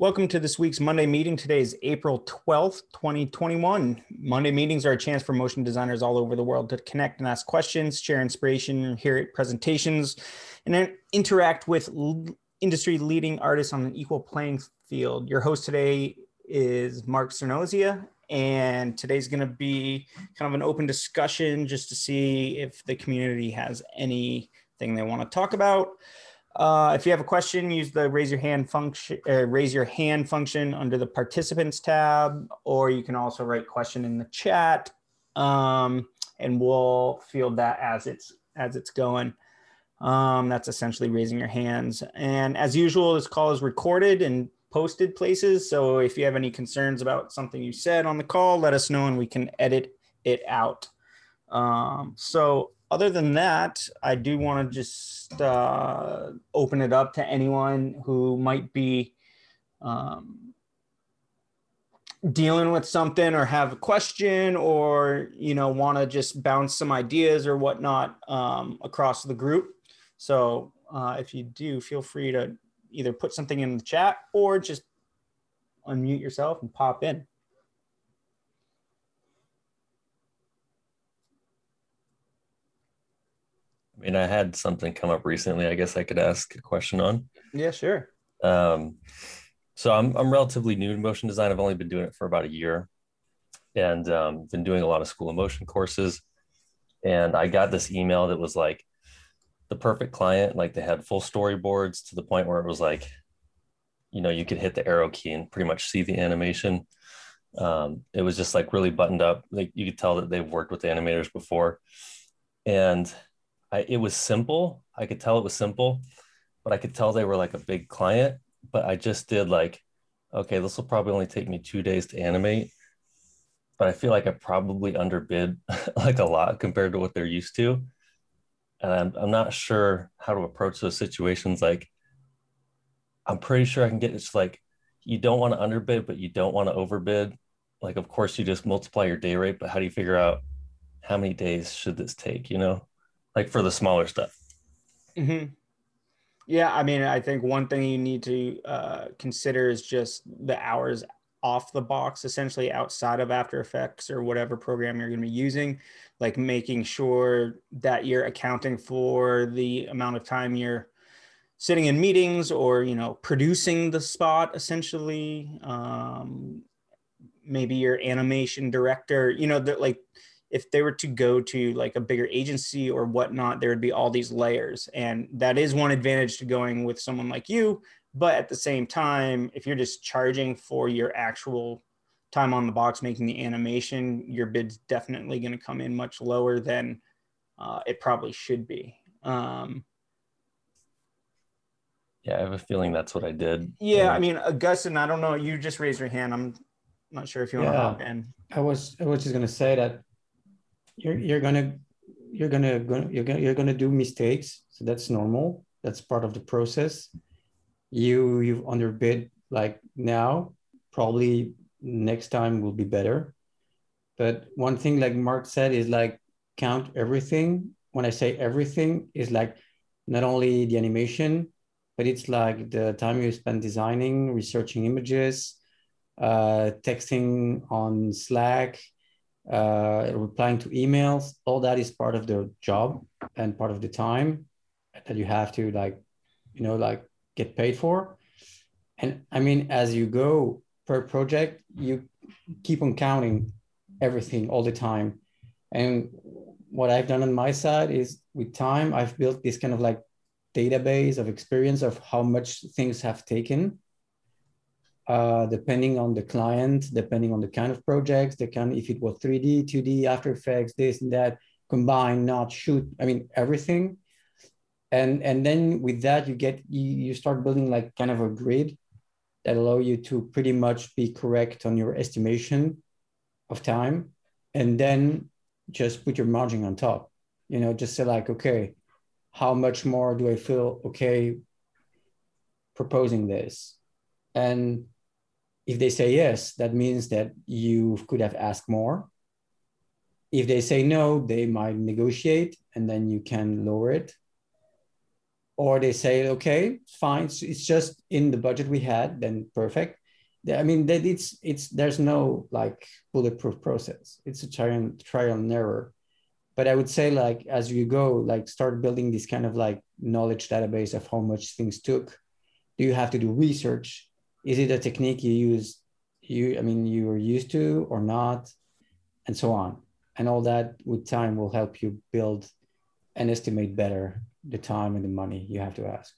Welcome to this week's Monday meeting. Today is April 12th, 2021. Monday meetings are a chance for motion designers all over the world to connect and ask questions, share inspiration, hear presentations, and interact with industry leading artists on an equal playing field. Your host today is Mark Cernozia, and today's going to be kind of an open discussion just to see if the community has anything they want to talk about. Uh, if you have a question, use the raise your hand function, uh, raise your hand function under the participants tab, or you can also write question in the chat, um, and we'll field that as it's as it's going. Um, that's essentially raising your hands. And as usual, this call is recorded and posted places. So if you have any concerns about something you said on the call, let us know and we can edit it out. Um, so other than that, I do want to just uh, open it up to anyone who might be um, dealing with something or have a question or you know want to just bounce some ideas or whatnot um, across the group. So uh, if you do, feel free to either put something in the chat or just unmute yourself and pop in. I mean, I had something come up recently. I guess I could ask a question on. Yeah, sure. Um, so I'm I'm relatively new to motion design. I've only been doing it for about a year, and um, been doing a lot of school of motion courses. And I got this email that was like the perfect client. Like they had full storyboards to the point where it was like, you know, you could hit the arrow key and pretty much see the animation. Um, it was just like really buttoned up. Like you could tell that they've worked with animators before, and I, it was simple. I could tell it was simple, but I could tell they were like a big client. But I just did like, okay, this will probably only take me two days to animate. But I feel like I probably underbid like a lot compared to what they're used to. And I'm, I'm not sure how to approach those situations. Like, I'm pretty sure I can get it's like, you don't want to underbid, but you don't want to overbid. Like, of course, you just multiply your day rate, but how do you figure out how many days should this take, you know? Like for the smaller stuff. Mm-hmm. Yeah, I mean, I think one thing you need to uh, consider is just the hours off the box, essentially outside of After Effects or whatever program you're going to be using, like making sure that you're accounting for the amount of time you're sitting in meetings or you know producing the spot essentially um, maybe your animation director you know that like if they were to go to like a bigger agency or whatnot, there would be all these layers. And that is one advantage to going with someone like you. But at the same time, if you're just charging for your actual time on the box making the animation, your bid's definitely going to come in much lower than uh, it probably should be. Um, yeah, I have a feeling that's what I did. Yeah, I mean, Augustine, I don't know. You just raised your hand. I'm not sure if you want yeah, to hop in. I was I was just gonna say that you're you're gonna you're gonna, gonna you're gonna you're gonna do mistakes. So that's normal. That's part of the process. You you've underbid like now. Probably next time will be better. But one thing like mark said is like count everything. When i say everything is like not only the animation but it's like the time you spend designing researching images uh, texting on slack uh, replying to emails, all that is part of the job and part of the time that you have to like, you know, like get paid for. And I mean, as you go per project, you keep on counting everything all the time. And what I've done on my side is with time, I've built this kind of like database of experience of how much things have taken uh, depending on the client, depending on the kind of projects, they can, if it was 3D, 2D, After Effects, this and that, combine, not shoot, I mean, everything. And, and then with that, you get, you, you start building like kind of a grid that allow you to pretty much be correct on your estimation of time. And then just put your margin on top, you know, just say like, okay, how much more do I feel okay proposing this? And if they say yes, that means that you could have asked more. If they say no, they might negotiate and then you can lower it. or they say, okay, fine, it's, just in the budget we had, then perfect. I mean, that it's it's there's no like bulletproof process. It's a trial trial and error. But I would say like as you go, like start building this kind of like knowledge database of how much things took. Do you have to do research? Is it a technique you use you I mean you are used to or not? And so on. And all that with time will help you build and estimate better the time and the money you have to ask.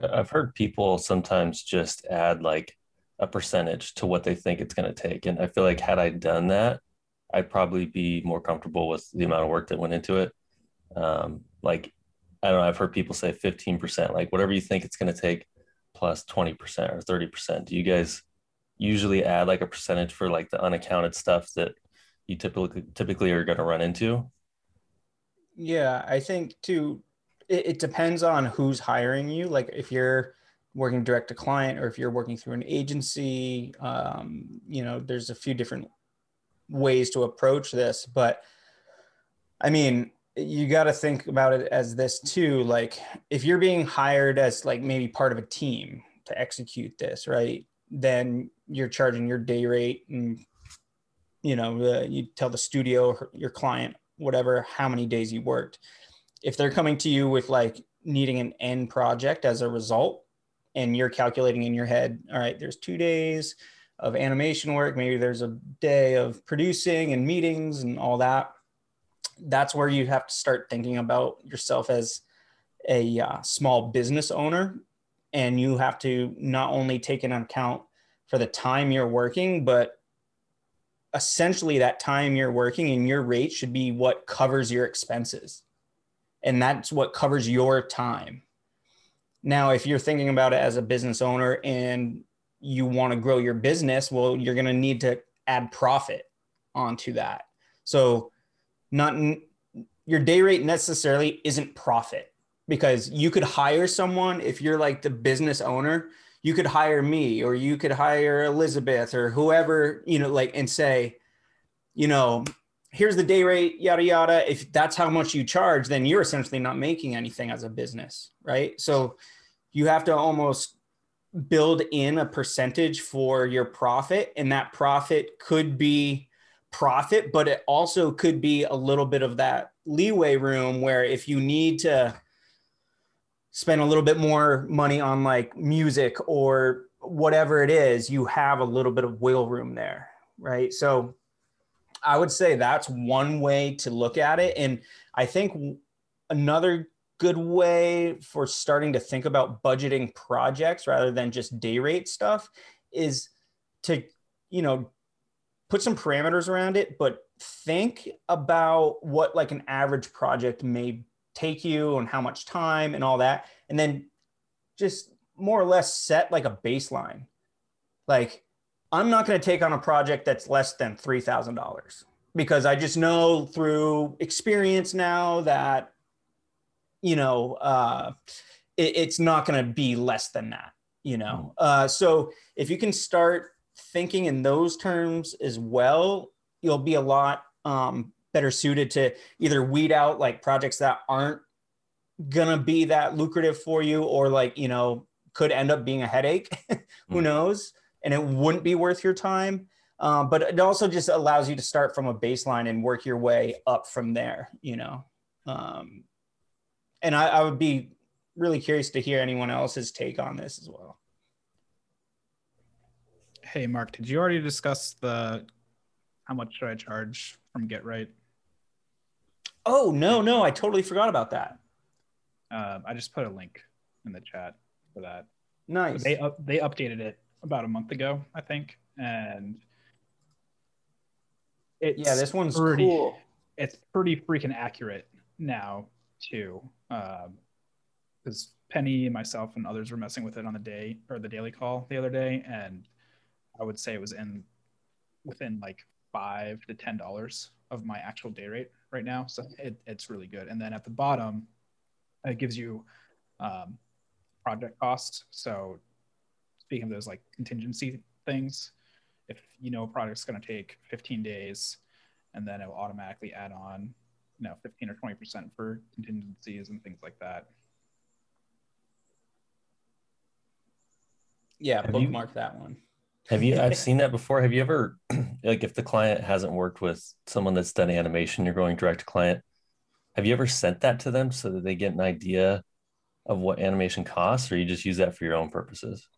I've heard people sometimes just add like a percentage to what they think it's going to take. And I feel like had I done that, I'd probably be more comfortable with the amount of work that went into it. Um, like, I don't know, I've heard people say 15%, like whatever you think it's going to take plus 20% or 30%. Do you guys usually add like a percentage for like the unaccounted stuff that you typically typically are going to run into? Yeah, I think too, it, it depends on who's hiring you. Like if you're working direct to client or if you're working through an agency, um, you know, there's a few different ways to approach this. But I mean, you got to think about it as this too. Like if you're being hired as like maybe part of a team to execute this, right? Then you're charging your day rate and you know uh, you tell the studio your client whatever how many days you worked if they're coming to you with like needing an end project as a result and you're calculating in your head all right there's two days of animation work maybe there's a day of producing and meetings and all that that's where you have to start thinking about yourself as a uh, small business owner. And you have to not only take into account for the time you're working but essentially that time you're working and your rate should be what covers your expenses. And that's what covers your time. Now if you're thinking about it as a business owner and you want to grow your business well you're going to need to add profit onto that. So not your day rate necessarily isn't profit because you could hire someone if you're like the business owner you could hire me or you could hire Elizabeth or whoever, you know, like, and say, you know, here's the day rate, yada, yada. If that's how much you charge, then you're essentially not making anything as a business, right? So you have to almost build in a percentage for your profit, and that profit could be profit, but it also could be a little bit of that leeway room where if you need to, spend a little bit more money on like music or whatever it is, you have a little bit of wiggle room there, right? So I would say that's one way to look at it. And I think another good way for starting to think about budgeting projects rather than just day rate stuff is to, you know, put some parameters around it, but think about what like an average project may take you and how much time and all that. And then just more or less set like a baseline. Like, I'm not going to take on a project that's less than $3,000 because I just know through experience now that, you know, uh, it, it's not going to be less than that, you know? Hmm. Uh, so if you can start thinking in those terms as well, you'll be a lot um, better suited to either weed out like projects that aren't gonna be that lucrative for you or like you know could end up being a headache. Who mm. knows? And it wouldn't be worth your time. Um, but it also just allows you to start from a baseline and work your way up from there you know? Um, and I, I would be really curious to hear anyone else's take on this as well hey mark did you already discuss the how much should i charge from get right Oh no, no, I totally forgot about that. Uh, I just put a link in the chat for that. Nice. They up, they updated it about a month ago, I think, and it's yeah, this one's pretty, cool. It's pretty freaking accurate now too, because um, Penny and myself and others were messing with it on the day or the daily call the other day, and I would say it was in within like five to ten dollars of my actual day rate right now. So it, it's really good. And then at the bottom, it gives you um, project costs. So speaking of those like contingency things, if you know a project's going to take 15 days, and then it will automatically add on, you know, 15 or 20 percent for contingencies and things like that. Yeah, bookmark that one. Have you? I've seen that before. Have you ever, like, if the client hasn't worked with someone that's done animation, you're going direct to client. Have you ever sent that to them so that they get an idea of what animation costs, or you just use that for your own purposes?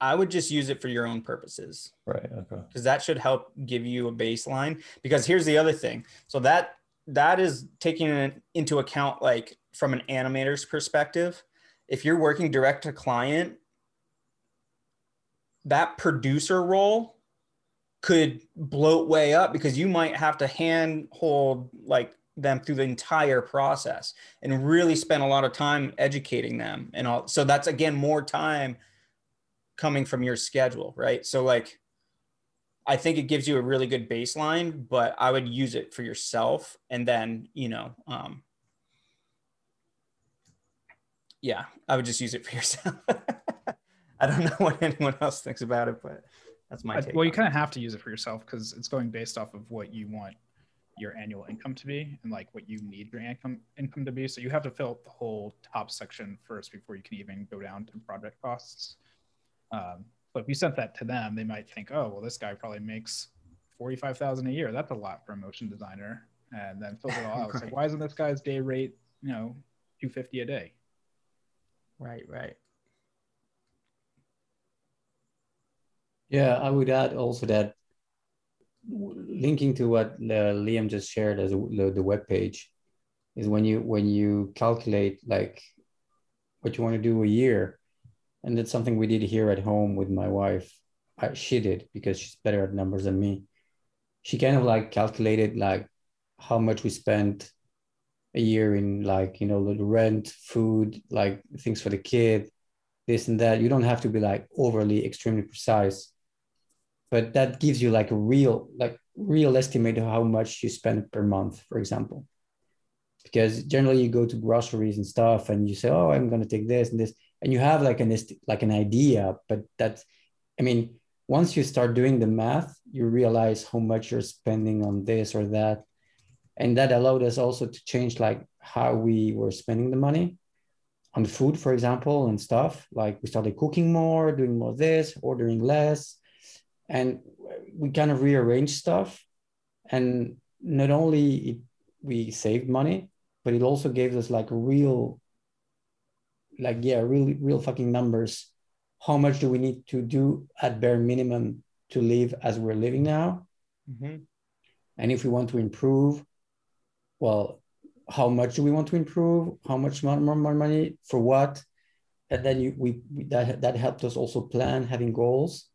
I would just use it for your own purposes. Right. Okay. because that should help give you a baseline because here's the other thing so that that is taking it into account like from an animator's perspective if you're working direct to client that producer role could bloat way up because you might have to hand hold like them through the entire process and really spend a lot of time educating them and all so that's again more time coming from your schedule right so like I think it gives you a really good baseline, but I would use it for yourself and then, you know, um, yeah, I would just use it for yourself. I don't know what anyone else thinks about it, but that's my take. well, you kind of have to use it for yourself because it's going based off of what you want your annual income to be and like what you need your income income to be. So you have to fill up the whole top section first before you can even go down to project costs. Um, but if you sent that to them, they might think, oh, well, this guy probably makes forty five thousand a year. That's a lot for a motion designer. And then fills it all out. It's Right. like, why isn't this guy's day rate, you know, two fifty a day? Right, right. Yeah, I would add also that linking to what uh, Liam just shared as a, the, the web page is when you when you calculate like what you want to do a year, and that's something we did here at home with my wife. I, she did because she's better at numbers than me. She kind of like calculated like how much we spent a year in like you know the rent, food, like things for the kid, this and that. You don't have to be like overly extremely precise but that gives you like a real like real estimate of how much you spend per month for example. Because generally you go to groceries and stuff and you say oh i'm going to take this and this and you have like an like an idea but that's i mean once you start doing the math you realize how much you're spending on this or that. And that allowed us also to change like how we were spending the money on food for example and stuff. Like we started cooking more doing more this ordering less and we kind of rearranged stuff. And not only it, we saved money but it also gave us like real like yeah really real fucking numbers. How much do we need to do at bare minimum to live as we're living now? Mhm. and if we want to improve well how much do we want to improve? How much more, more, more money? For what? And then you, we, we that, that helped us also plan having goals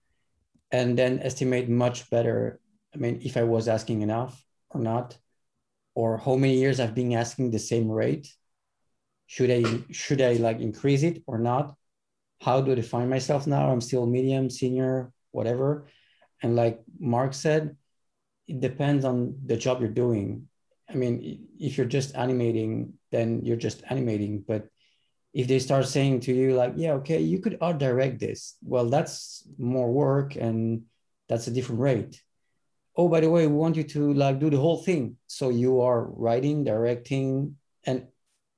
and then estimate much better i mean if i was asking enough or not or how many years i've been asking the same rate should i should i like increase it or not? How do i define myself now? I'm still medium senior whatever. And like mark said it depends on the job you're doing. I mean if you're just animating then you're just animating but if they start saying to you like yeah okay you could art direct this. Well that's more work and that's a different rate. Oh by the way we want you to like do the whole thing. So you are writing directing and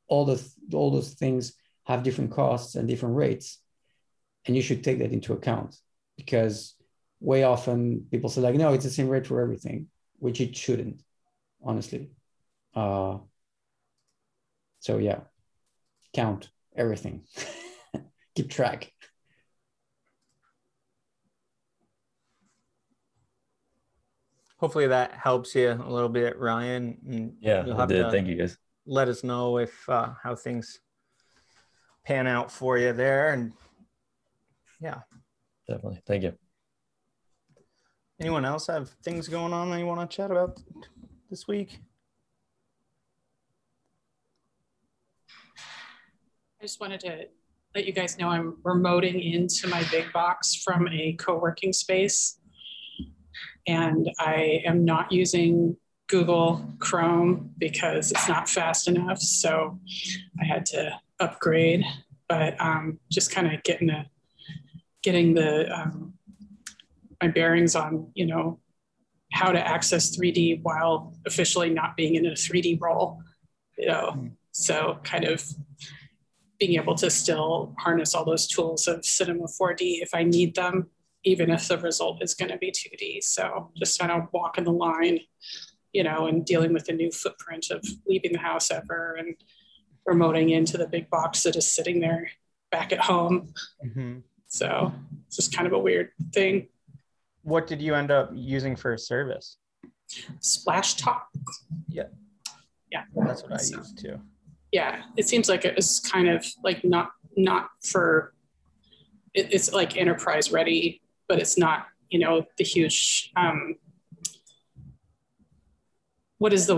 all the all those things have different costs and different rates. And you should take that into account because way often people say like no it's the same rate for everything which it shouldn't honestly. Uh so yeah count everything keep track Hopefully that helps you a little bit, Ryan. and Yeah, you'll I have did. to Thank you guys. let us know if uh, how things pan out for you there. And yeah, Definitely. Thank you. anyone else have things going on that you want to chat about this week? I just wanted to let you guys know I'm remoting into my big box from a co-working space. And I am not using Google Chrome because it's not fast enough. So I had to upgrade, but um, just kind of getting the, getting the, um, my bearings on, you know, how to access 3D while officially not being in a 3D role, you know, so kind of being able to still harness all those tools of Cinema 4D if I need them, even if the result is going to be 2D. So just kind of walking the line, you know, and dealing with the new footprint of leaving the house ever and remoting into the big box that is sitting there back at home. Mm-hmm. So it's just kind of a weird thing. What did you end up using for a service? Splashtop. Yeah. Yeah. That's what I So- used too. Yeah it seems like it was kind of like not not for it, it's like enterprise ready but it's not you know the huge um what is the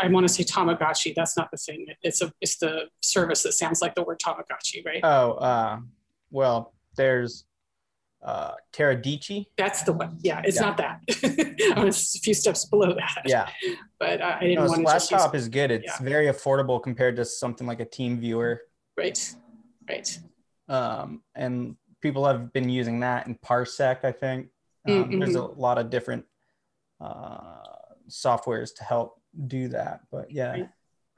i want to say tamagotchi that's not the thing. It's a it's the service that sounds like the word tamagotchi right? Oh, uh, well, there's uh, Teradici. that's the one yeah it's Yeah. not that I'm a few steps below that Yeah, but uh, i didn't no, want to use, is good. It's yeah. very affordable compared to something like a Team Viewer. right right Um, and people have been using that in Parsec, I think. Um, There's a Mm-hmm. lot of different uh, softwares to help do that. But yeah, Right.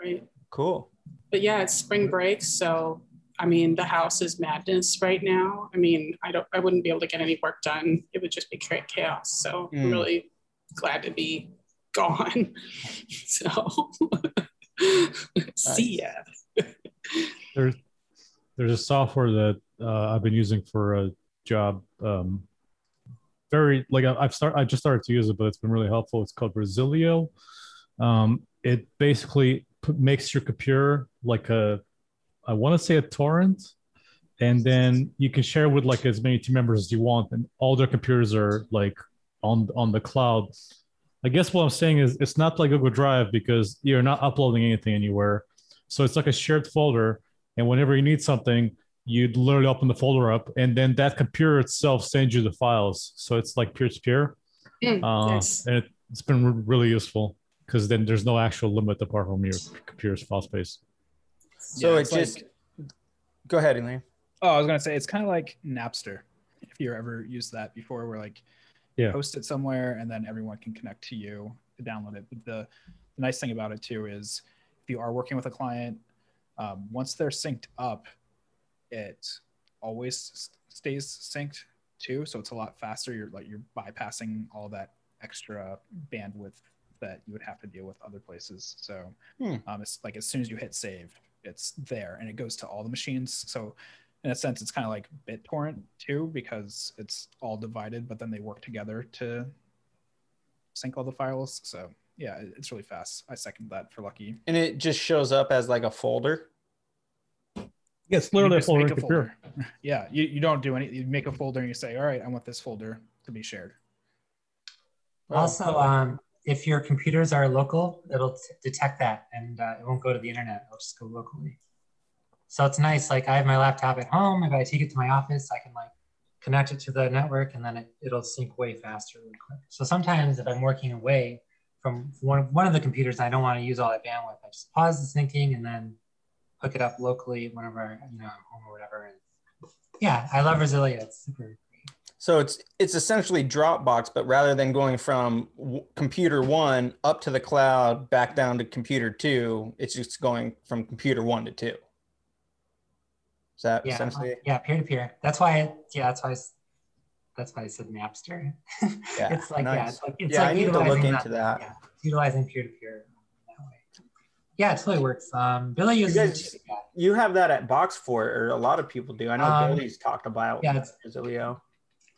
right cool. but yeah, it's spring break, so I mean, the house is madness right now. I mean, I don't, I wouldn't be able to get any work done. It would just be cha- chaos. So I'm Mm. really glad to be gone. So see ya. there's there's a software that uh, I've been using for a job. Um, very like I- I've start I just started to use it, but it's been really helpful. It's called Resilio. Um, it basically p- makes your computer like a I want to say a torrent, and then you can share with like as many team members as you want, and all their computers are like on on the cloud. I guess what I'm saying is it's not like Google Drive because you're not uploading anything anywhere. So it's like a shared folder and whenever you need something you'd literally open the folder up and then that computer itself sends you the files so it's like peer-to-peer Mm, uh, and it, it's been re- really useful because then there's no actual limit apart from your computer's file space So Yeah, it it's like- just go ahead, Elaine. Oh, I was gonna say it's kind of like Napster. If you ever used that before, where like Yeah. post it somewhere and then everyone can connect to you to download it. But the, the nice thing about it too is if you are working with a client, um, once they're synced up, it always stays synced too. So it's a lot faster. You're like you're bypassing all that extra bandwidth that you would have to deal with other places. So Hmm. um, it's like as soon as you hit save, it's there and it goes to all the machines. So in a sense, it's kind of like BitTorrent too, because it's all divided, but then they work together to sync all the files. So yeah, it's really fast. I second that for Lucky. And it just shows up as like a folder. yeah it's You literally a folder make a folder. Yeah, you, you don't do any. You make a folder and you say, all right, I want this folder to be shared. Also, um, if your computers are local, it'll t- detect that and uh, it won't go to the internet. It'll just go locally. So it's nice. Like I have my laptop at home. If I take it to my office, I can like connect it to the network and then it, it'll sync way faster, really quick. So sometimes if I'm working away from one of, one of the computers, I don't want to use all that bandwidth. I just pause the syncing and then hook it up locally whenever you know I'm home or whatever. And yeah, I love Resilio. It's super. So it's it's essentially Dropbox, but rather than going from w- computer one up to the cloud back down to computer two, it's just going from computer one to two. Is that yeah, essentially? yeah, peer to peer. That's why, I, yeah, that's why, I, that's why I said Napster. Yeah, it's like yeah, it's like it's Yeah, like I need to look into that. Yeah, utilizing peer to peer. Yeah, it totally works. Um, Billy You uses guys- it. You have that at Boxfort, or a lot of people do. I know Um, Billy's talked about yeah, it's- Resilio.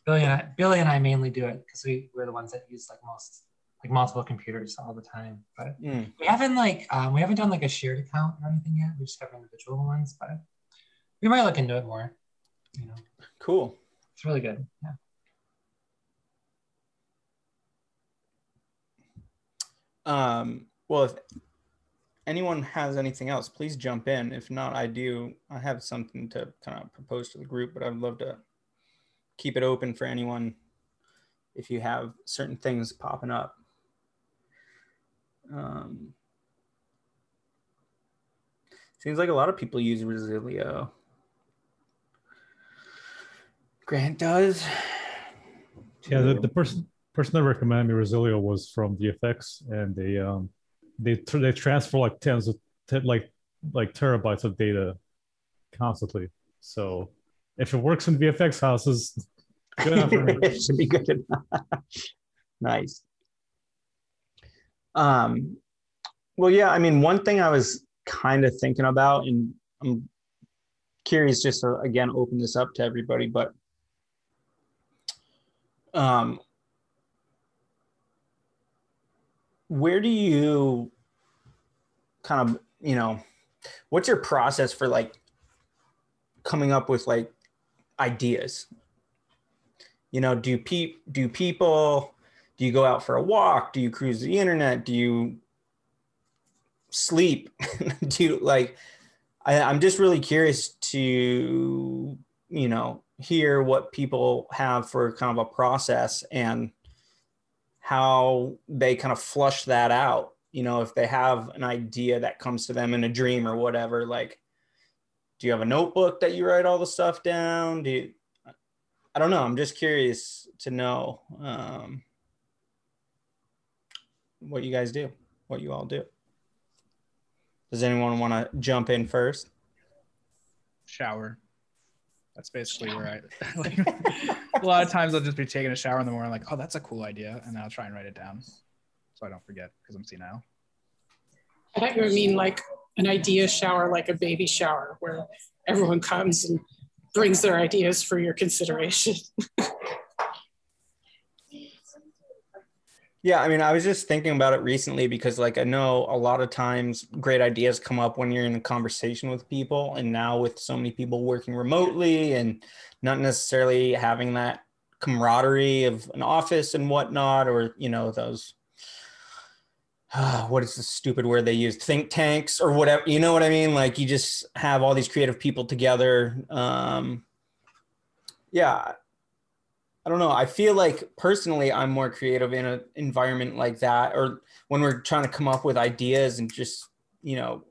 Billy and I, Billy and I mainly do it because we we're the ones that use like most like multiple computers all the time. But Mm. we haven't like um, we haven't done like a shared account or anything yet. We just have individual ones, but we might look into it more. You know, Cool. it's really good. Yeah. Um, well, if anyone has anything else, please jump in. If not, I do. I have something to kind of propose to the group, but I'd love to keep it open for anyone if you have certain things popping up. Um, seems like a lot of people use Resilio. Grant does. Yeah, the, the person person that recommended me Resilio was from VFX, and they um they they transfer like tens of like like terabytes of data constantly. So if it works in VFX houses, good enough for me. it should be good enough. nice. Um, well, yeah, I mean, one thing I was kind of thinking about, and I'm curious just to again open this up to everybody, but um, where do you kind of, you know, what's your process for like coming up with like ideas? You know, do pe- do people do you go out for a walk? Do you cruise the internet? Do you sleep? do you like I, I'm just really curious to, you know, hear what people have for kind of a process and how they kind of flush that out. You know, if they have an idea that comes to them in a dream or whatever, like, do you have a notebook that you write all the stuff down? Do you, I don't know. I'm just curious to know um, what you guys do, what you all do. Does anyone want to jump in first? Shower. That's basically where I like a lot of times I'll just be taking a shower in the morning, like, oh, that's a cool idea. And then I'll try and write it down so I don't forget because I'm senile. I thought you would mean like an idea shower, like a baby shower, where everyone comes and brings their ideas for your consideration. Yeah, I mean, I was just thinking about it recently because, like, I know a lot of times great ideas come up when you're in a conversation with people. And now, with so many people working remotely and not necessarily having that camaraderie of an office and whatnot, or, you know, those what is the stupid word they use think tanks or whatever you know what i mean like you just have all these creative people together um yeah I don't know. I feel like personally, I'm more creative in an environment like that, or when we're trying to come up with ideas and just, you know,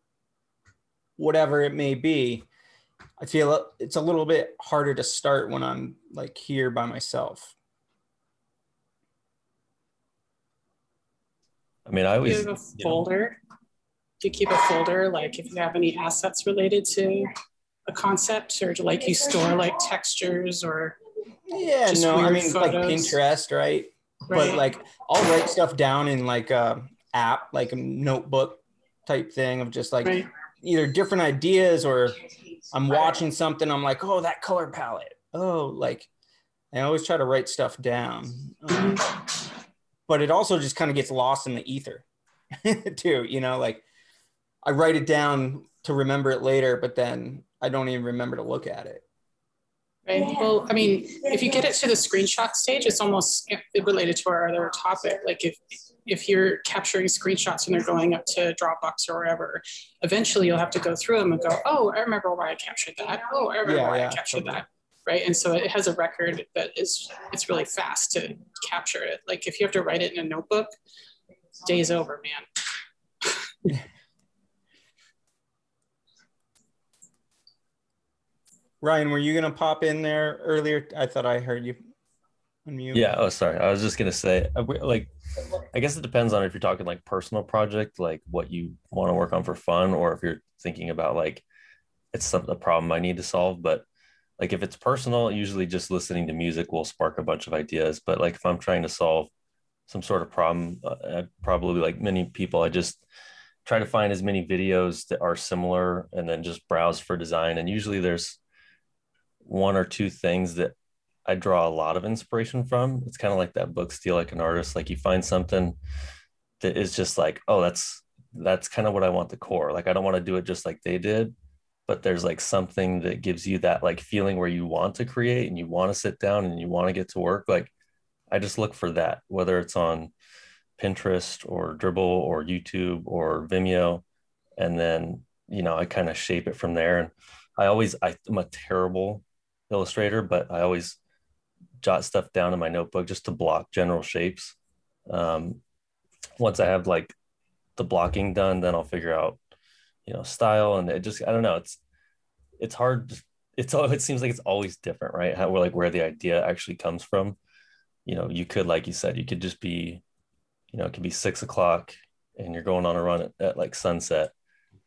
whatever it may be. I feel it's a little bit harder to start when I'm like here by myself. I mean, I Do you always have a you know, folder? Do you keep a folder, like if you have any assets related to a concept, or do like you store like textures or Yeah, Just no, I weird mean like. Pinterest, right? Right. But like I'll write stuff down in like a app, like a notebook type thing of just like right? either different ideas or I'm watching something, I'm like, oh, that color palette. Oh, like I always try to write stuff down. Um, but it also just kind of gets lost in the ether too, you know, like I write it down to remember it later, but then I don't even remember to look at it. Right. Well, I mean, if you get it to the screenshot stage, it's almost related to our other topic. Like if if you're capturing screenshots and they're going up to Dropbox or wherever, eventually you'll have to go through them and go, oh, I remember why I captured that. Oh, I remember Yeah, why yeah, I captured totally. that. Right. And so it has a record that is it's really fast to capture it. Like if you have to write it in a notebook, day's over, man. Ryan, were you gonna pop in there earlier? I thought I heard you unmute. Yeah. Oh, sorry. I was just gonna say, uh, like, I guess it depends on if you're talking like personal project, like what you want to work on for fun, or if you're thinking about like it's some a problem I need to solve. But like if it's personal, usually just listening to music will spark a bunch of ideas. But like if I'm trying to solve some sort of problem, uh, I probably like many people, I just try to find as many videos that are similar and then just browse for design. And usually there's one or two things that I draw a lot of inspiration from. It's kind of like that book Steal Like an Artist. Like you find something that is just like, oh, that's that's kind of what I want the core. Like I don't want to do it just like they did, but there's like something that gives you that like feeling where you want to create and you want to sit down and you want to get to work. Like I just look for that, whether it's on Pinterest or Dribbble or YouTube or Vimeo. And then, you know, I kind of shape it from there. And I always, I'm a terrible illustrator, but I always jot stuff down in my notebook just to block general shapes. Um, once I have like the blocking done, then I'll figure out, you know, style. And it just, I don't know, it's, it's hard. It's all, it seems like it's always different, right? How, like where the idea actually comes from. You know, you could, like you said, you could just be, you know, it could be six o'clock and you're going on a run at, at like sunset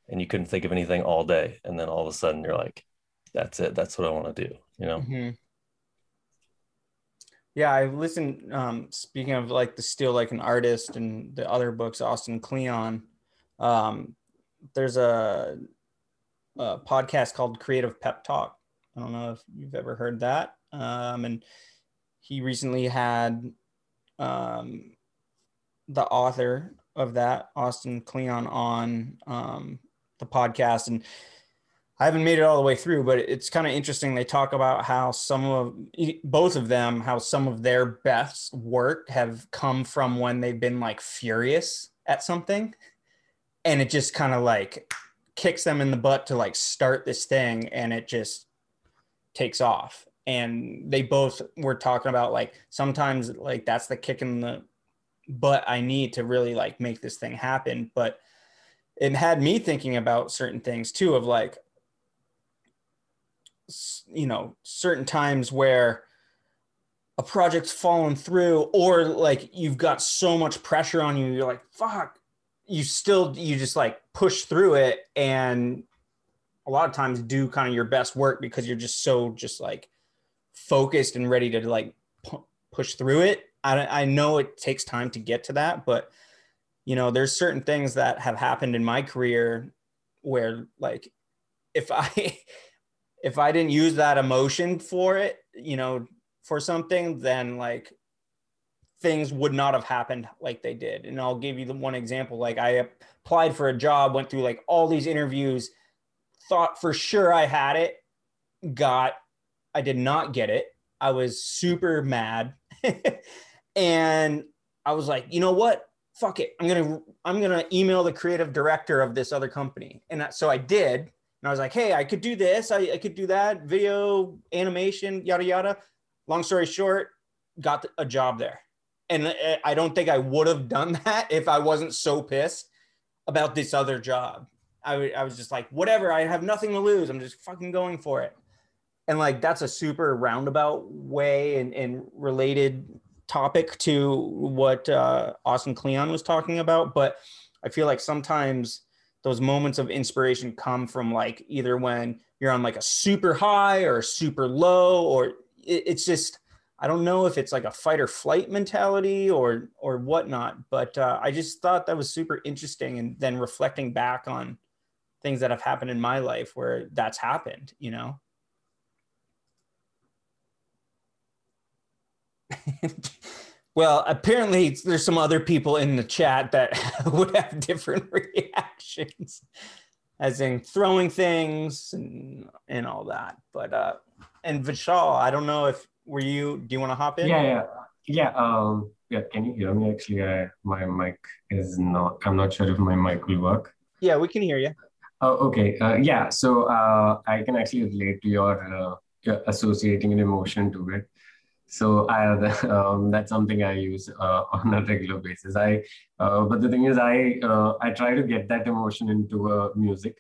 and you couldn't think of anything all day. And then all of a sudden you're like, that's it. That's what I want to do. You know. Mhm. Yeah, I listened. Um, speaking of like the Steal Like an Artist and the other books, Austin Kleon. Um, there's a, a podcast called Creative Pep Talk. I don't know if you've ever heard that. Um, and he recently had um, the author of that, Austin Kleon, on um, the podcast, and I haven't made it all the way through, but it's kind of interesting. They talk about how some of both of them, how some of their best work have come from when they've been like furious at something, and it just kind of like kicks them in the butt to like start this thing, and it just takes off. And they both were talking about like sometimes like that's the kick in the butt I need to really like make this thing happen, but it had me thinking about certain things too of like you know certain times where a project's fallen through or like you've got so much pressure on you you're like fuck you still you just like push through it and a lot of times do kind of your best work because you're just so just like focused and ready to like pu- push through it. I, I know it takes time to get to that but you know there's certain things that have happened in my career where like if i if I didn't use that emotion for it, you know, for something, then like things would not have happened like they did. And I'll give you the one example. Like I applied for a job, went through like all these interviews, thought for sure I had it, got, I did not get it. I was super mad. and I was like, you know what? Fuck it. I'm going to, I'm going to email the creative director of this other company. And so I did and I was like, hey, I could do this, I, I could do that, video, animation, yada, yada. Long story short, got a job there. And uh, I don't think I would have done that if I wasn't so pissed about this other job. I, I was just like, whatever, I have nothing to lose. I'm just fucking going for it. And like, that's a super roundabout way and, and related topic to what uh, Austin Kleon was talking about. But I feel like sometimes those moments of inspiration come from like either when you're on like a super high or super low or it, it's just i don't know if it's like a fight or flight mentality or or whatnot but uh, i just thought that was super interesting and then reflecting back on things that have happened in my life where that's happened you know Well, apparently there's some other people in the chat that would have different reactions, as in throwing things and and all that. But uh, and Vishal, I don't know if were you. Do you want to hop in? Yeah, yeah, yeah. Um, yeah. Can you hear me? Actually, I, my mic is not. I'm not sure if my mic will work. Yeah, we can hear you. Oh, okay. Uh, yeah. So uh, I can actually relate to your, uh, associating an emotion to it. So I, um, that's something I use uh, on a regular basis. I, uh, but the thing is, I uh, I try to get that emotion into uh, music,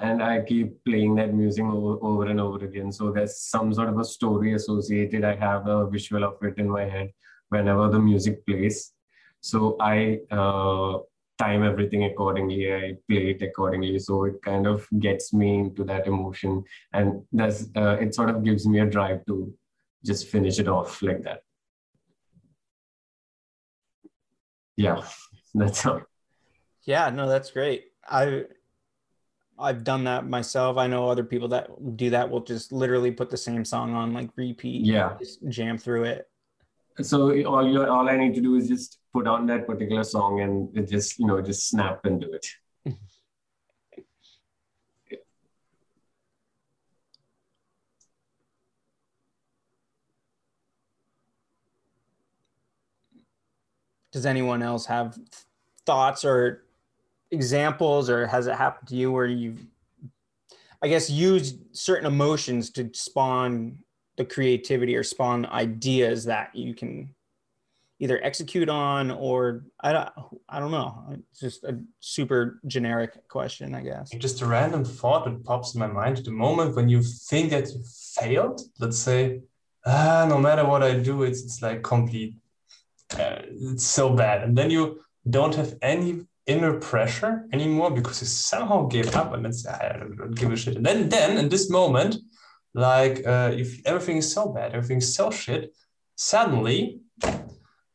and I keep playing that music over, over and over again. So there's some sort of a story associated. I have a visual of it in my head whenever the music plays. So I uh, time everything accordingly. I play it accordingly. So it kind of gets me into that emotion, and that's uh, it. Sort of gives me a drive to just finish it off like that. Yeah, that's all. Yeah, no, that's great. I I've done that myself. I know other people that do that will just literally put the same song on like repeat. Yeah. Just jam through it. So all you all I need to do is just put on that particular song and it just, you know, just snap and do it. does anyone else have thoughts or examples or has it happened to you where you've i guess used certain emotions to spawn the creativity or spawn ideas that you can either execute on or i don't i don't know. It's just a super generic question i guess. Just a random thought that pops in my mind at the moment when you think that you failed. Let's say ah no matter what i do it's, it's like complete uh, it's so bad. And then you don't have any inner pressure anymore because he somehow gave up. And said, I don't give a shit. And then, then in this moment, like uh, if everything is so bad, everything's so shit, suddenly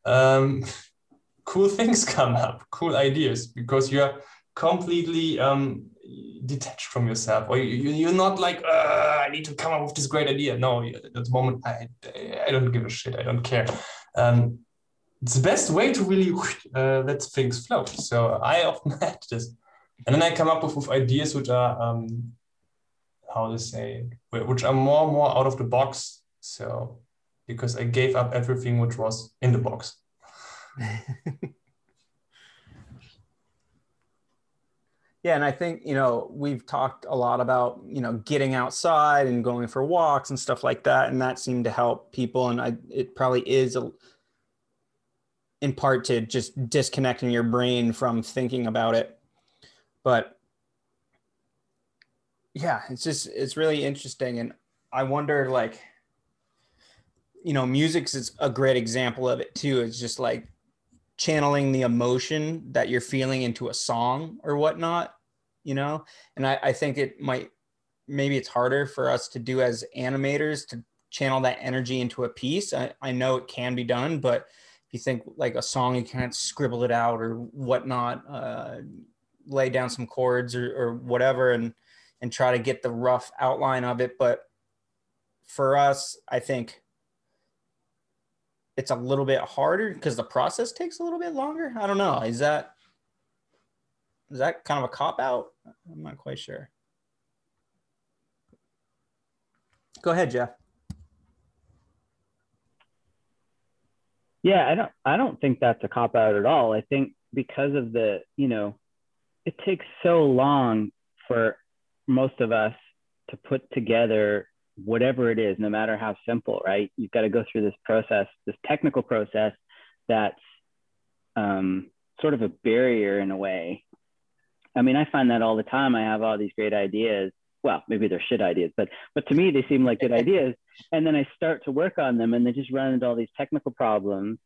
um, cool things come up, cool ideas because you're completely um, detached from yourself. Or you, you're not like i need to come up with this great idea. No at the moment i, I don't give a shit. I don't care. Um, it's the best way to really uh, let things flow. So i often had this. And then i come up with, with ideas which are um, how to say which are more and more out of the box. So because i gave up everything which was in the box. Yeah, and I think you know we've talked a lot about you know getting outside and going for walks and stuff like that, and that seemed to help people. And I, it probably is a, in part to just disconnecting your brain from thinking about it. But yeah, it's just it's really interesting, and I wonder like you know music's is a great example of it too. It's just like channeling the emotion that you're feeling into a song or whatnot, you know? And I, I think it might, maybe it's harder for us to do as animators to channel that energy into a piece. I, I know it can be done, but if you think like a song, you can't scribble it out or whatnot, uh, lay down some chords or, or whatever and, and try to get the rough outline of it. But for us, I think it's a little bit harder because the process takes a little bit longer. I don't know. Is that is that kind of a cop out? I'm not quite sure. Go ahead, Jeff. Yeah, I don't I don't think that's a cop out at all. I think because of the, you know, it takes so long for most of us to put together whatever it is, no matter how simple, right? You've got to go through this process, this technical process that's um, sort of a barrier in a way. I mean, I find that all the time. I have all these great ideas. Well, maybe they're shit ideas, but but to me they seem like good ideas. And then I start to work on them, and they just run into all these technical problems.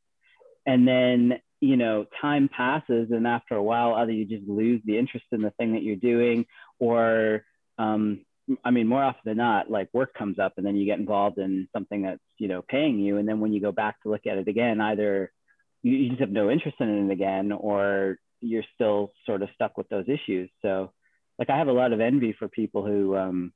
And then you know, time passes, and after a while, either you just lose the interest in the thing that you're doing, or um, I mean, more often than not, like work comes up and then you get involved in something that's, you know, paying you. And then when you go back to look at it again, either you, you just have no interest in it again, or you're still sort of stuck with those issues. So, like, I have a lot of envy for people who um,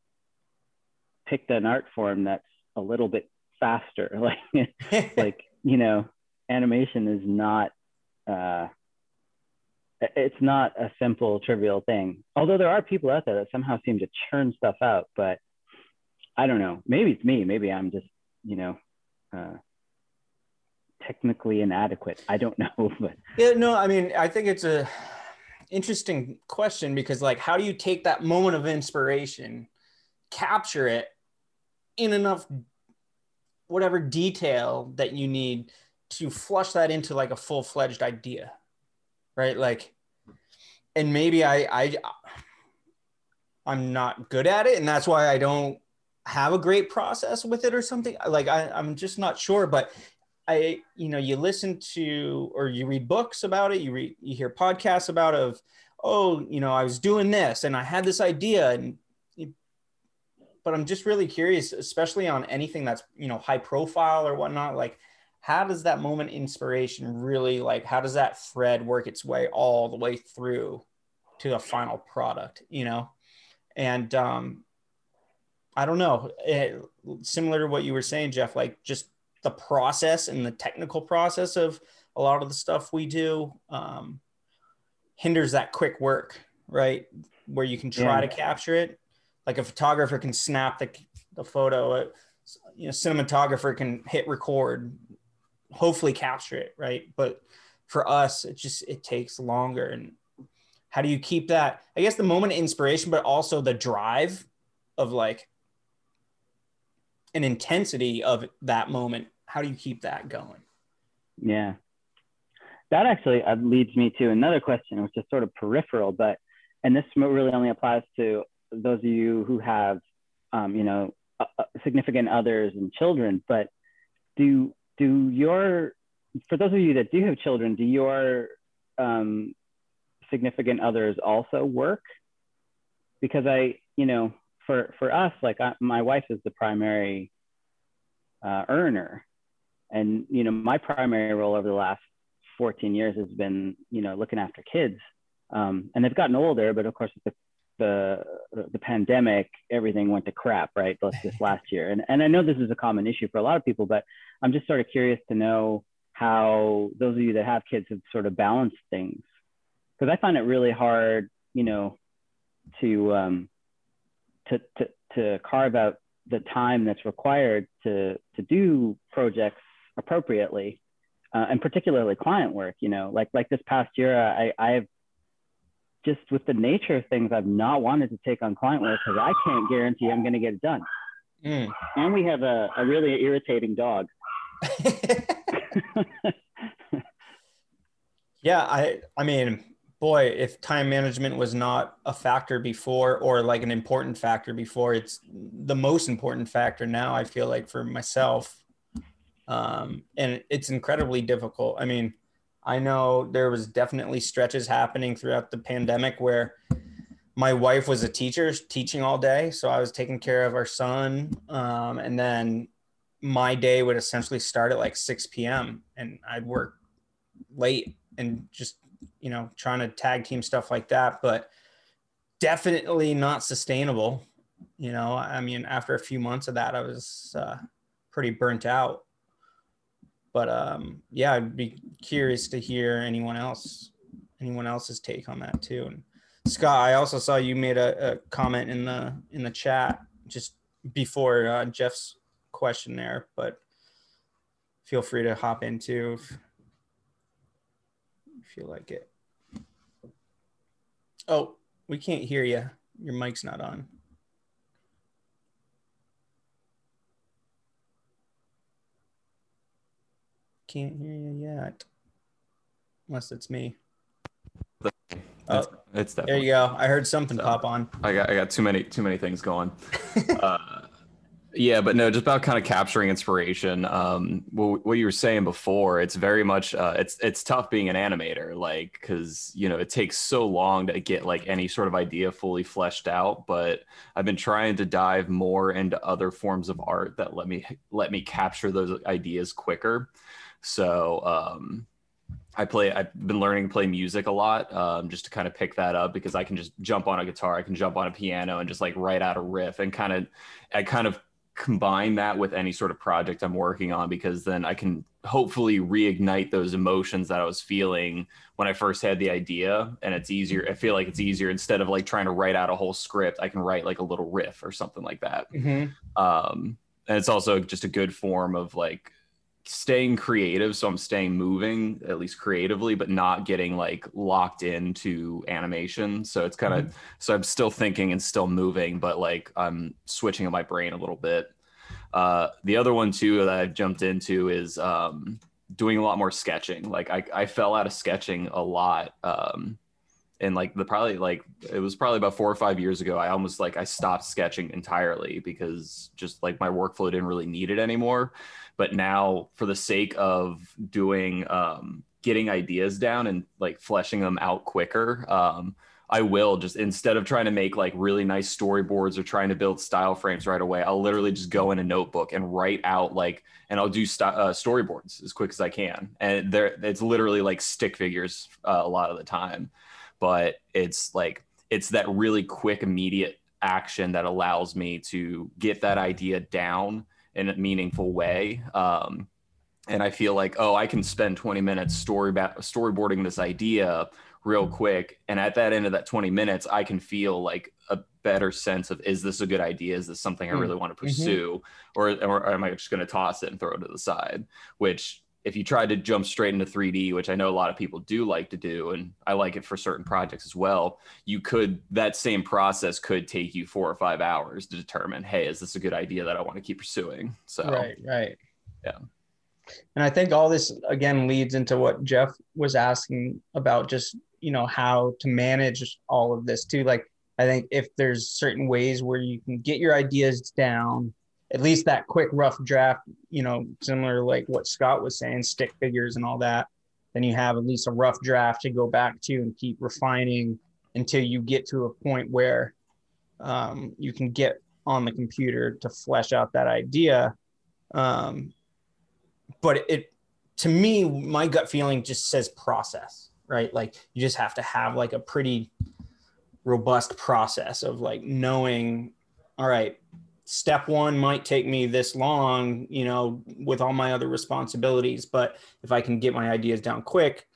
picked an art form that's a little bit faster. Like, like you know, animation is not uh, it's not a simple, trivial thing. Although there are people out there that somehow seem to churn stuff out, but I don't know. Maybe it's me. Maybe I'm just, you know, uh, technically inadequate. I don't know, but yeah, no. I mean, I think it's a interesting question because, like, how do you take that moment of inspiration, capture it in enough whatever detail that you need to flush that into like a full fledged idea? right? Like, and maybe I, I, I'm not good at it, and that's why I don't have a great process with it or something. Like, I, I'm just not sure, but I, you know, you listen to or you read books about it, you read, you hear podcasts about of, oh, you know, I was doing this and I had this idea and but I'm just really curious, especially on anything that's you know high profile or whatnot. Like, how does that moment inspiration really like how does that thread work its way all the way through to the final product you know and um i don't know it, similar to what you were saying jeff like just the process and the technical process of a lot of the stuff we do um hinders that quick work right? Where you can try yeah. to capture it. Like a photographer can snap the, the photo a, you know cinematographer can hit record hopefully capture it right? But for us it just it takes longer. And how do you keep that? I guess the moment of inspiration but also the drive of like an intensity of that moment how do you keep that going? Yeah. That actually uh, leads me to another question which is sort of peripheral but and this really only applies to those of you who have um, you know significant others and children but do do your for those of you that do have children do your um, significant others also work? Because I, you know, for for us, like I, my wife is the primary uh, earner, and you know, my primary role over the last 14 years has been, you know, looking after kids, um, and they've gotten older, but of course, the the the pandemic, everything went to crap, right? This, this last year, and and I know this is a common issue for a lot of people, but I'm just sort of curious to know how those of you that have kids have sort of balanced things, because I find it really hard, you know, to um, to to to carve out the time that's required to to do projects appropriately, uh, and particularly client work. You know, like like this past year, I I've just with the nature of things, I've not wanted to take on client work because I can't guarantee I'm going to get it done. Mm. And we have a, a really irritating dog. yeah, I I mean, boy, if time management was not a factor before or like an important factor before, it's the most important factor now, I feel like for myself. Um, and it's incredibly difficult. I mean, I know there was definitely stretches happening throughout the pandemic where my wife was a teacher teaching all day. So I was taking care of our son. Um, and then my day would essentially start at like 6 p.m. and I'd work late and just, you know, trying to tag team stuff like that. But definitely not sustainable. You know, I mean, after a few months of that, I was uh, pretty burnt out but um, yeah, I'd be curious to hear anyone else, anyone else's take on that too. And Scott, I also saw you made a, a comment in the in the chat just before uh, Jeff's question there, but feel free to hop in too if you like it. Oh, we can't hear you. Your mic's not on. Can't hear you yet. Unless it's me. It's, oh, it's there you go. I heard something so, pop on. I got I got too many too many things going. uh, yeah, but no, just about kind of capturing inspiration. Um, what, what you were saying before, it's very much uh, it's it's tough being an animator, like because you know it takes so long to get like any sort of idea fully fleshed out. But I've been trying to dive more into other forms of art that let me let me capture those ideas quicker. So um, I play. I've been learning to play music a lot, um, just to kind of pick that up because I can just jump on a guitar, I can jump on a piano, and just like write out a riff and kind of, I kind of combine that with any sort of project I'm working on because then I can hopefully reignite those emotions that I was feeling when I first had the idea. And it's easier. I feel like it's easier instead of like trying to write out a whole script. I can write like a little riff or something like that. Mm-hmm. Um, and it's also just a good form of like staying creative so i'm staying moving at least creatively but not getting like locked into animation. So it's kind of mm-hmm. so i'm still thinking and still moving but like i'm switching my brain a little bit. Uh, the other one too that i've jumped into is um, doing a lot more sketching. Like I, I fell out of sketching a lot um, and like the probably like it was probably about four or five years ago i almost like i stopped sketching entirely because just like my workflow didn't really need it anymore but now for the sake of doing um, getting ideas down and like fleshing them out quicker um, I will just instead of trying to make like really nice storyboards or trying to build style frames right away, I'll literally just go in a notebook and write out like, and I'll do st- uh, storyboards as quick as I can. And there, it's literally like stick figures uh, a lot of the time, but it's like it's that really quick, immediate action that allows me to get that idea down in a meaningful way. Um, and I feel like, oh, I can spend 20 minutes story ba- storyboarding this idea real quick. And at that end of that 20 minutes, I can feel like a better sense of is this a good idea? Is this something I hmm. really want to mm-hmm. pursue? Mm-hmm. Or, or am I just going to toss it and throw it to the side? Which if you tried to jump straight into 3D, which I know a lot of people do like to do, and I like it for certain projects as well, you could that same process could take you four or five hours to determine, hey, is this a good idea that I want to keep pursuing? So right, right, yeah. And I think all this again leads into what Jeff was asking about, just you know how to manage all of this too. Like I think if there's certain ways where you can get your ideas down at least that quick rough draft, you know, similar like what Scott was saying, stick figures and all that. then you have at least a rough draft to go back to and keep refining until you get to a point where um, you can get on the computer to flesh out that idea. Um, but it, to me, my gut feeling just says process, right? Like you just have to have like a pretty robust process of like knowing, all right, step one might take me this long, you know, with all my other responsibilities. But if I can get my ideas down quick,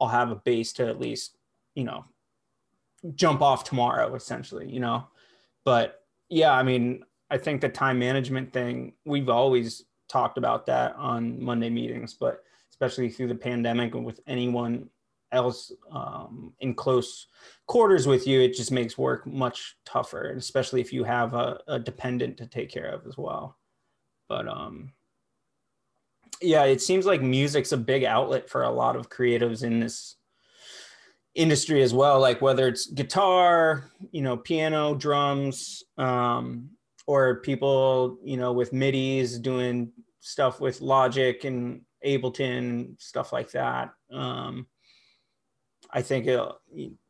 I'll have a base to at least, you know, jump off tomorrow, essentially, you know. But yeah, I mean, I think the time management thing, we've always talked about that on Monday meetings, but especially through the pandemic with anyone else um, in close quarters with you, it just makes work much tougher, and especially if you have a, a dependent to take care of as well. But um, yeah, it seems like music's a big outlet for a lot of creatives in this industry as well. Like whether it's guitar, you know, piano, drums, um, or people, you know, with MIDI's doing stuff with Logic and Ableton, stuff like that. Um, I think it,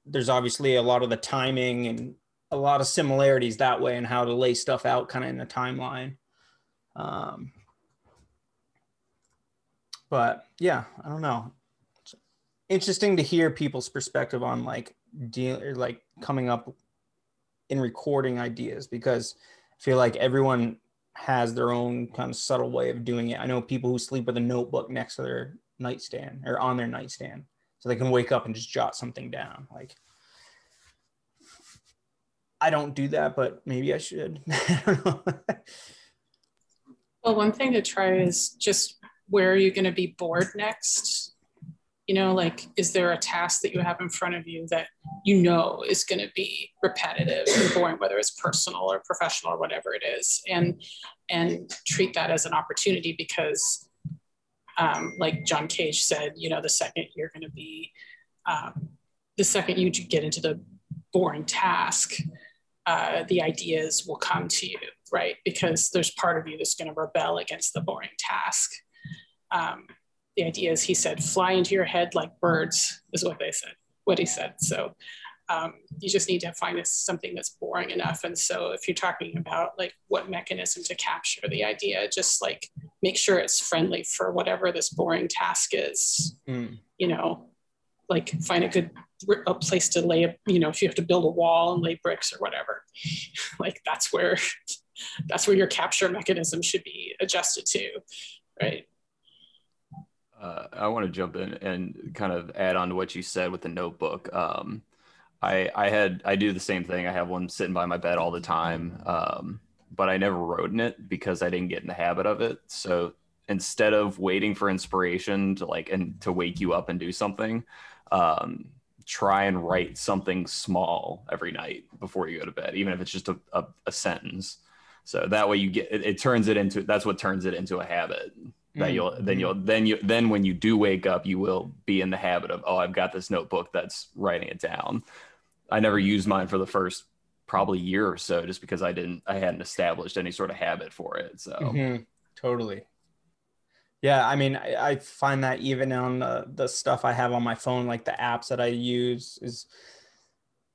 there's obviously a lot of the timing and a lot of similarities that way and how to lay stuff out kind of in a timeline. Um, but yeah, I don't know. It's interesting to hear people's perspective on like deal or like coming up in recording ideas because I feel like everyone has their own kind of subtle way of doing it. I know people who sleep with a notebook next to their nightstand or on their nightstand so they can wake up and just jot something down. Like I don't do that, but maybe I should. well, one thing to try is just where are you going to be bored next? You know, like, is there a task that you have in front of you that you know is going to be repetitive and boring, whether it's personal or professional or whatever it is, and and treat that as an opportunity because um, like John Cage said, you know, the second you're going to be, um, the second you get into the boring task, uh, the ideas will come to you, right? Because there's part of you that's going to rebel against the boring task. Um, the idea is, he said, fly into your head like birds, is what they said, what he said. So um, you just need to find a, something that's boring enough. And so if you're talking about like what mechanism to capture the idea, just like make sure it's friendly for whatever this boring task is. Mm. You know, like find a good a place to lay a, you know, if you have to build a wall and lay bricks or whatever, like that's where that's where your capture mechanism should be adjusted to, right? Uh, I want to jump in and kind of add on to what you said with the notebook. Um, I I had I do the same thing. I have one sitting by my bed all the time, um, but I never wrote in it because I didn't get in the habit of it. So instead of waiting for inspiration to like and to wake you up and do something, um, try and write something small every night before you go to bed, even if it's just a, a, a sentence. So that way you get it, it, turns it into that's what turns it into a habit that mm. you'll then you'll then you then when you do wake up you will be in the habit of oh I've got this notebook that's writing it down I never used mine for the first probably year or so just because I didn't I hadn't established any sort of habit for it. So mm-hmm. totally. Yeah, I mean, I, I, find that even on the, the stuff I have on my phone, like the apps that I use, is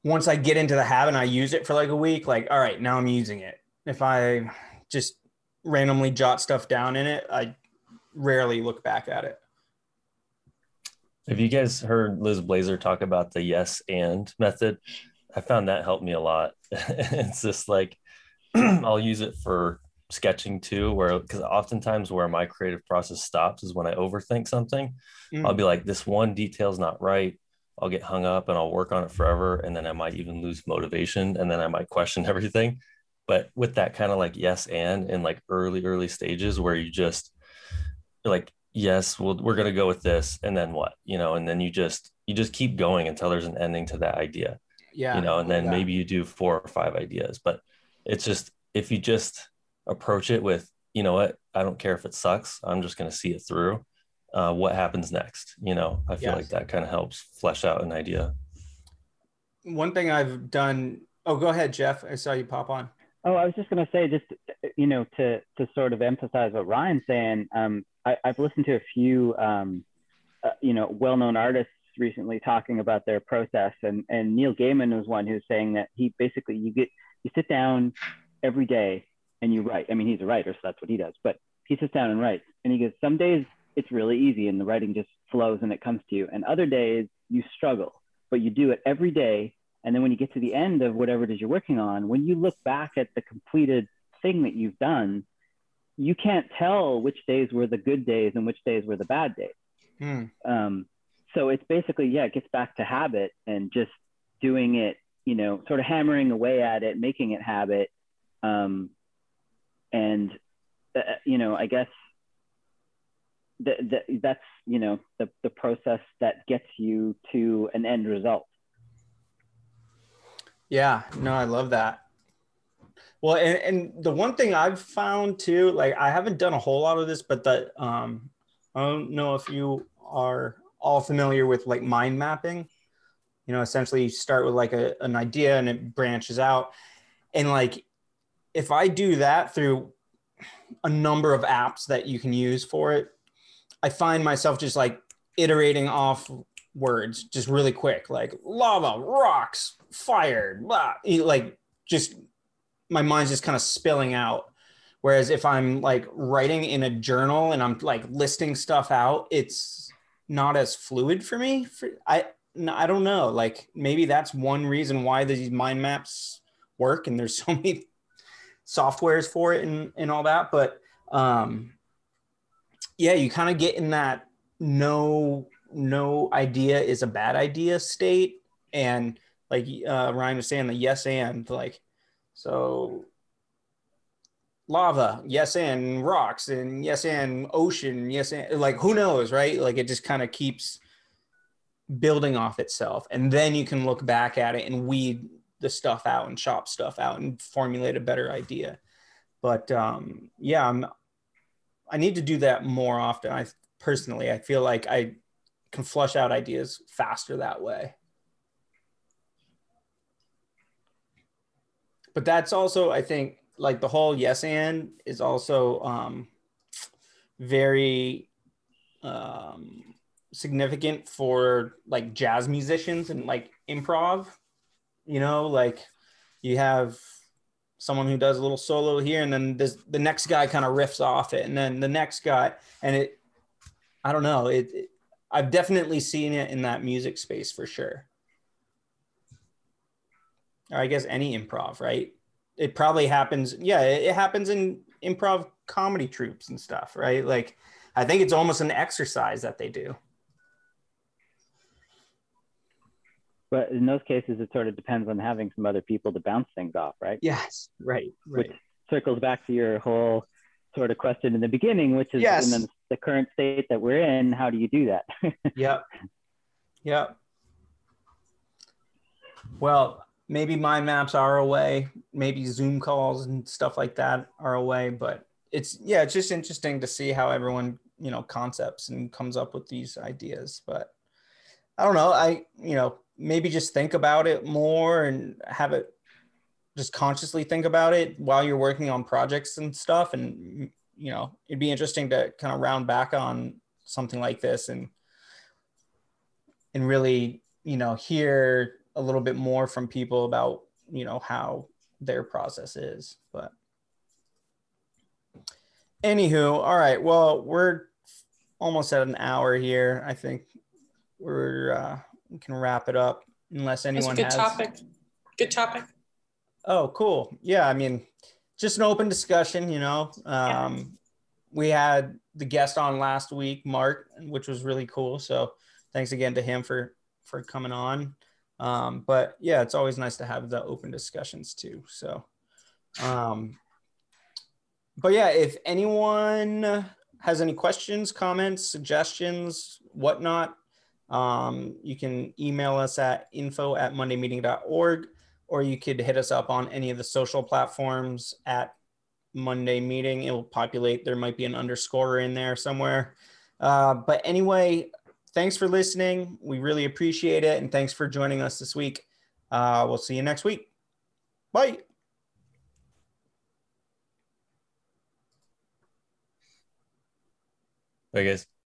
once I get into the habit and I use it for like a week, like, all right, now I'm using it. If I just randomly jot stuff down in it, I rarely look back at it. Have you guys heard Liz Blazer talk about the yes and method? I found that helped me a lot. it's just like I'll use it for sketching too, where because oftentimes where my creative process stops is when I overthink something. Mm. I'll be like, this one detail's not right. I'll get hung up and I'll work on it forever. And then I might even lose motivation and then I might question everything. But with that kind of like yes and in like early, early stages where you just like yes well we're going to go with this and then what? You know and then you just you just keep going until there's an ending to that idea. Yeah you know and then maybe you do four or five ideas but it's just if you just approach it with you know what i don't care if it sucks i'm just going to see it through uh, what happens next? You know i feel yes. like that kind of helps flesh out an idea. One thing i've done oh go ahead jeff i saw you pop on. Oh, I was just going to say, just you know, to to sort of emphasize what Ryan's saying. Um, I, have listened to a few um, uh, you know, well-known artists recently talking about their process, and and Neil Gaiman was one who's saying that he basically you get you sit down every day and you write. I mean, he's a writer, so that's what he does. But he sits down and writes, and he goes, some days it's really easy and the writing just flows and it comes to you, and other days you struggle, but you do it every day. And then when you get to the end of whatever it is you're working on, when you look back at the completed thing that you've done, you can't tell which days were the good days and which days were the bad days. Hmm. Um, so it's basically, yeah, it gets back to habit and just doing it, you know, sort of hammering away at it, making it habit. Um, and, uh, you know, I guess that, that that's, you know, the, the process that gets you to an end result. Yeah, no, I love that. Well, and, and the one thing I've found too, like I haven't done a whole lot of this, but that um, I don't know if you are all familiar with like mind mapping. You know, essentially you start with like a, an idea and it branches out. And like if I do that through a number of apps that you can use for it, I find myself just like iterating off words just really quick, like lava, rocks, fire, blah, like just my mind's just kind of spilling out. Whereas if I'm like writing in a journal and I'm like listing stuff out, it's not as fluid for me. For, I I don't know. Like maybe that's one reason why these mind maps work, and there's so many softwares for it and and all that. But um, yeah, you kind of get in that no no idea is a bad idea state, and like uh, Ryan was saying, the yes and like so lava, yes, and rocks, and yes, and ocean, yes, and like who knows, right? Like it just kind of keeps building off itself, and then you can look back at it and weed the stuff out and chop stuff out and formulate a better idea. But um, yeah, I'm. I need to do that more often. I personally, I feel like I can flush out ideas faster that way. But that's also, I think, like the whole yes and is also um, very um, significant for like jazz musicians and like improv. You know, like you have someone who does a little solo here, and then this, the next guy kind of riffs off it, and then the next guy, and it, I don't know, it, it I've definitely seen it in that music space for sure. Or I guess any improv, right? it probably happens. Yeah, it, it happens in improv comedy troupes and stuff, right? Like, I think it's almost an exercise that they do. But in those cases, it sort of depends on having some other people to bounce things off, right? Yes, right, right. Which circles back to your whole sort of question in the beginning, which is Yes. in the, the current state that we're in, how do you do that? Yep. Yep. Well, maybe mind maps are a way, maybe Zoom calls and stuff like that are a way, but it's yeah, it's just interesting to see how everyone, you know, concepts and comes up with these ideas. But I don't know, I, you know, maybe just think about it more and have it just consciously think about it while you're working on projects and stuff and you know, it'd be interesting to kind of round back on something like this and and really you know hear a little bit more from people about you know how their process is but anywho all right well we're almost at an hour here i think we're uh we can wrap it up unless That's a anyone good has topic. Good topic. Oh, cool. Yeah, I mean, just an open discussion, you know. Um, We had the guest on last week, Mark, which was really cool. So thanks again to him for for coming on. Um, but yeah, it's always nice to have the open discussions too. So, um, but yeah, if anyone has any questions, comments, suggestions, whatnot, um, you can email us at info at mondaymeeting.org or you could hit us up on any of the social platforms at Monday Meeting. It will populate. There might be an underscore in there somewhere. Uh, but anyway, thanks for listening. We really appreciate it. And thanks for joining us this week. Uh, we'll see you next week. Bye. Bye, guys.